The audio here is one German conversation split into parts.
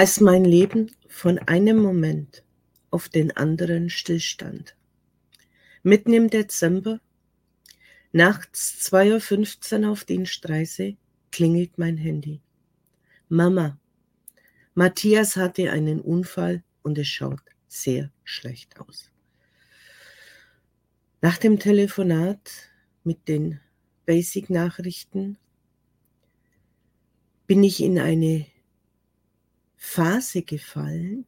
als mein Leben von einem Moment auf den anderen stillstand. Mitten im Dezember, nachts 2.15 Uhr auf Dienstreise, klingelt mein Handy. Mama, Matthias hatte einen Unfall und es schaut sehr schlecht aus. Nach dem Telefonat mit den Basic-Nachrichten bin ich in eine Phase gefallen,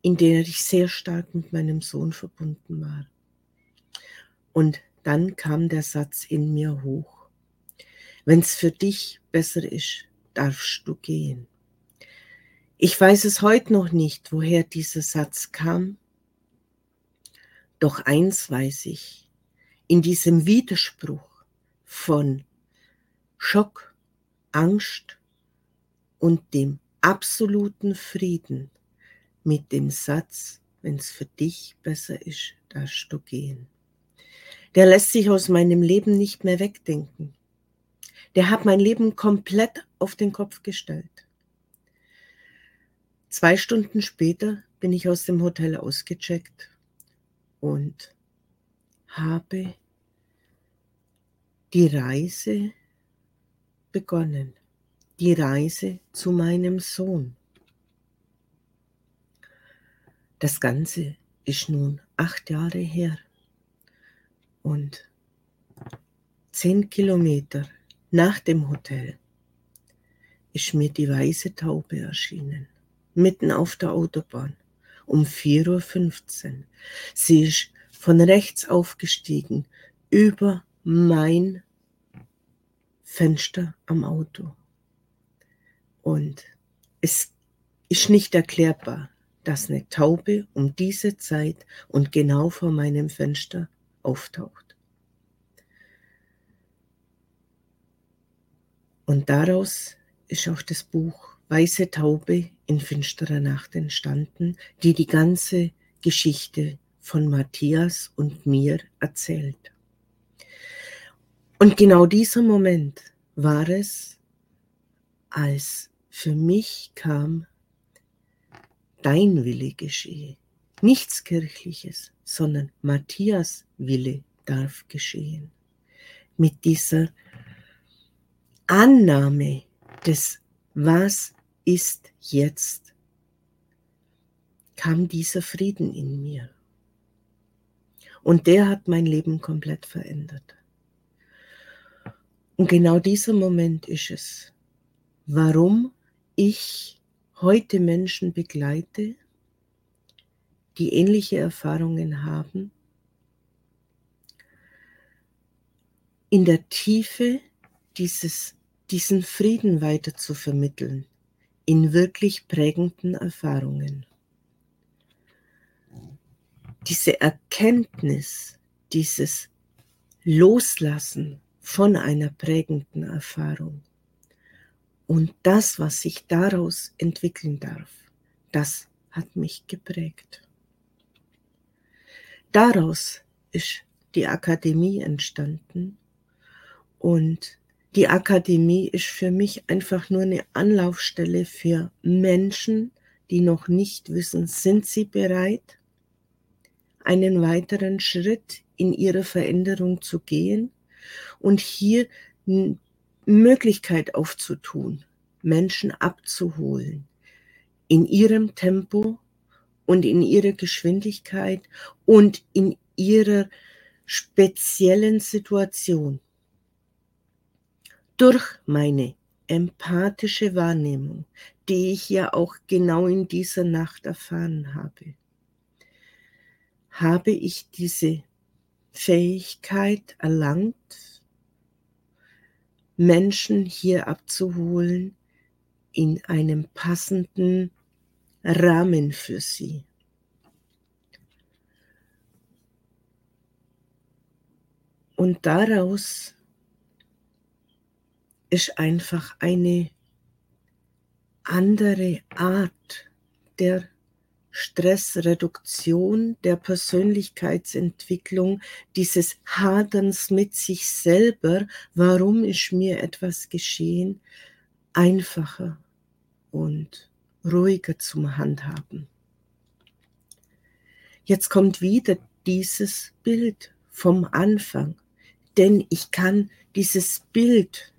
in der ich sehr stark mit meinem Sohn verbunden war. Und dann kam der Satz in mir hoch. Wenn es für dich besser ist, darfst du gehen. Ich weiß es heute noch nicht, woher dieser Satz kam. Doch eins weiß ich, in diesem Widerspruch von Schock, Angst und dem absoluten Frieden mit dem Satz, wenn es für dich besser ist, darfst du gehen. Der lässt sich aus meinem Leben nicht mehr wegdenken. Der hat mein Leben komplett auf den Kopf gestellt. Zwei Stunden später bin ich aus dem Hotel ausgecheckt und habe die Reise begonnen. Die Reise zu meinem Sohn. Das Ganze ist nun acht Jahre her und zehn Kilometer nach dem Hotel ist mir die weiße Taube erschienen, mitten auf der Autobahn um 4.15 Uhr. Sie ist von rechts aufgestiegen über mein Fenster am Auto. Und es ist nicht erklärbar, dass eine Taube um diese Zeit und genau vor meinem Fenster auftaucht. Und daraus ist auch das Buch Weiße Taube in finsterer Nacht entstanden, die die ganze Geschichte von Matthias und mir erzählt. Und genau dieser Moment war es, als für mich kam, dein Wille geschehe. Nichts Kirchliches, sondern Matthias Wille darf geschehen. Mit dieser Annahme des Was ist jetzt kam dieser Frieden in mir. Und der hat mein Leben komplett verändert. Und genau dieser Moment ist es, warum ich heute Menschen begleite, die ähnliche Erfahrungen haben, in der Tiefe dieses, diesen Frieden weiter zu vermitteln, in wirklich prägenden Erfahrungen. Diese Erkenntnis, dieses Loslassen von einer prägenden Erfahrung und das, was sich daraus entwickeln darf, das hat mich geprägt. Daraus ist die Akademie entstanden und die Akademie ist für mich einfach nur eine Anlaufstelle für Menschen, die noch nicht wissen, sind sie bereit, einen weiteren Schritt in ihre Veränderung zu gehen und hier Möglichkeit aufzutun, Menschen abzuholen in ihrem Tempo und in ihrer Geschwindigkeit und in ihrer speziellen Situation. Durch meine empathische Wahrnehmung, die ich ja auch genau in dieser Nacht erfahren habe, habe ich diese Fähigkeit erlangt, Menschen hier abzuholen in einem passenden Rahmen für sie. Und daraus ist einfach eine andere Art der Stressreduktion, der Persönlichkeitsentwicklung, dieses Haderns mit sich selber, warum ist mir etwas geschehen, einfacher und ruhiger zum Handhaben. Jetzt kommt wieder dieses Bild vom Anfang, denn ich kann dieses Bild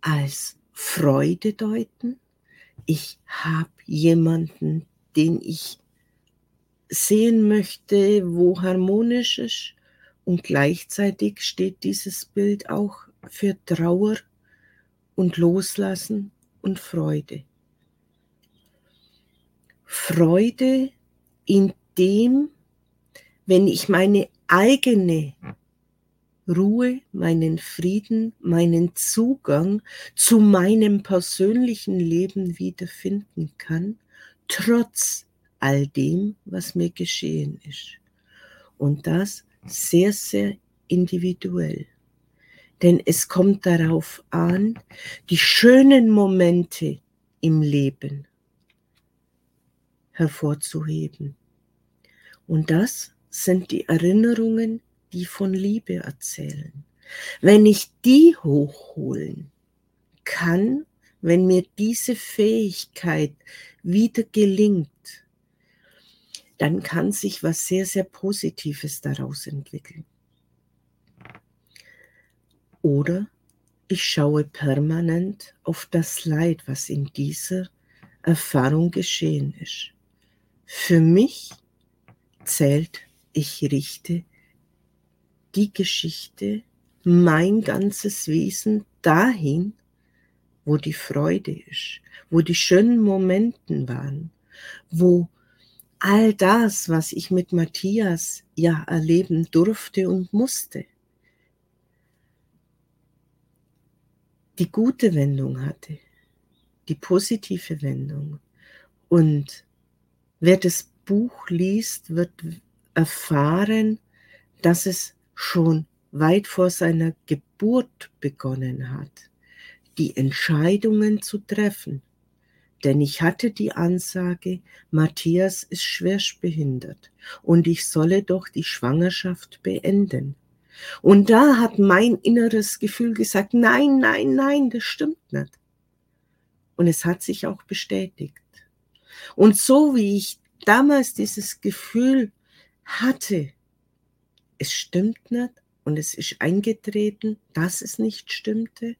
als Freude deuten. Ich habe jemanden, den ich sehen möchte, wo harmonisch ist. Und gleichzeitig steht dieses Bild auch für Trauer und Loslassen und Freude. Freude in dem, wenn ich meine eigene Ruhe, meinen Frieden, meinen Zugang zu meinem persönlichen Leben wiederfinden kann, trotz all dem, was mir geschehen ist. Und das sehr, sehr individuell. Denn es kommt darauf an, die schönen Momente im Leben hervorzuheben. Und das sind die Erinnerungen, die von Liebe erzählen. Wenn ich die hochholen kann, wenn mir diese Fähigkeit wieder gelingt, dann kann sich was sehr, sehr Positives daraus entwickeln. Oder ich schaue permanent auf das Leid, was in dieser Erfahrung geschehen ist. Für mich zählt, ich richte die Geschichte, mein ganzes Wesen dahin, wo die Freude ist, wo die schönen Momenten waren, wo all das, was ich mit Matthias ja erleben durfte und musste, die gute Wendung hatte, die positive Wendung. Und wer das Buch liest, wird erfahren, dass es schon weit vor seiner Geburt begonnen hat, die Entscheidungen zu treffen. Denn ich hatte die Ansage, Matthias ist schwerstbehindert und ich solle doch die Schwangerschaft beenden. Und da hat mein inneres Gefühl gesagt, nein, nein, nein, das stimmt nicht. Und es hat sich auch bestätigt. Und so wie ich damals dieses Gefühl hatte, stimmt nicht und es ist eingetreten, dass es nicht stimmte,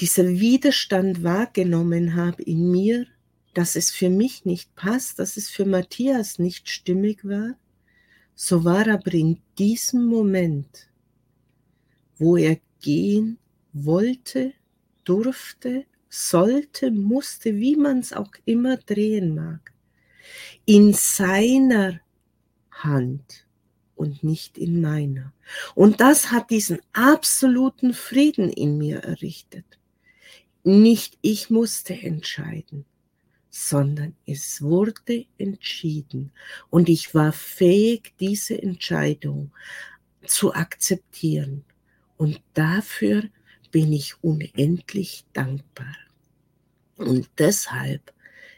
dieser Widerstand wahrgenommen habe in mir, dass es für mich nicht passt, dass es für Matthias nicht stimmig war, so war aber in diesem Moment, wo er gehen wollte, durfte, sollte, musste, wie man es auch immer drehen mag, in seiner Hand und nicht in meiner. Und das hat diesen absoluten Frieden in mir errichtet. Nicht ich musste entscheiden, sondern es wurde entschieden und ich war fähig, diese Entscheidung zu akzeptieren. Und dafür bin ich unendlich dankbar. Und deshalb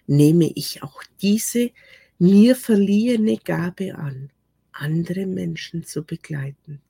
nehme ich auch diese mir verliehene Gabe an, andere Menschen zu begleiten.